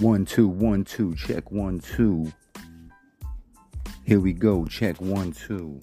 One, two, one, two, check one, two. Here we go, check one, two.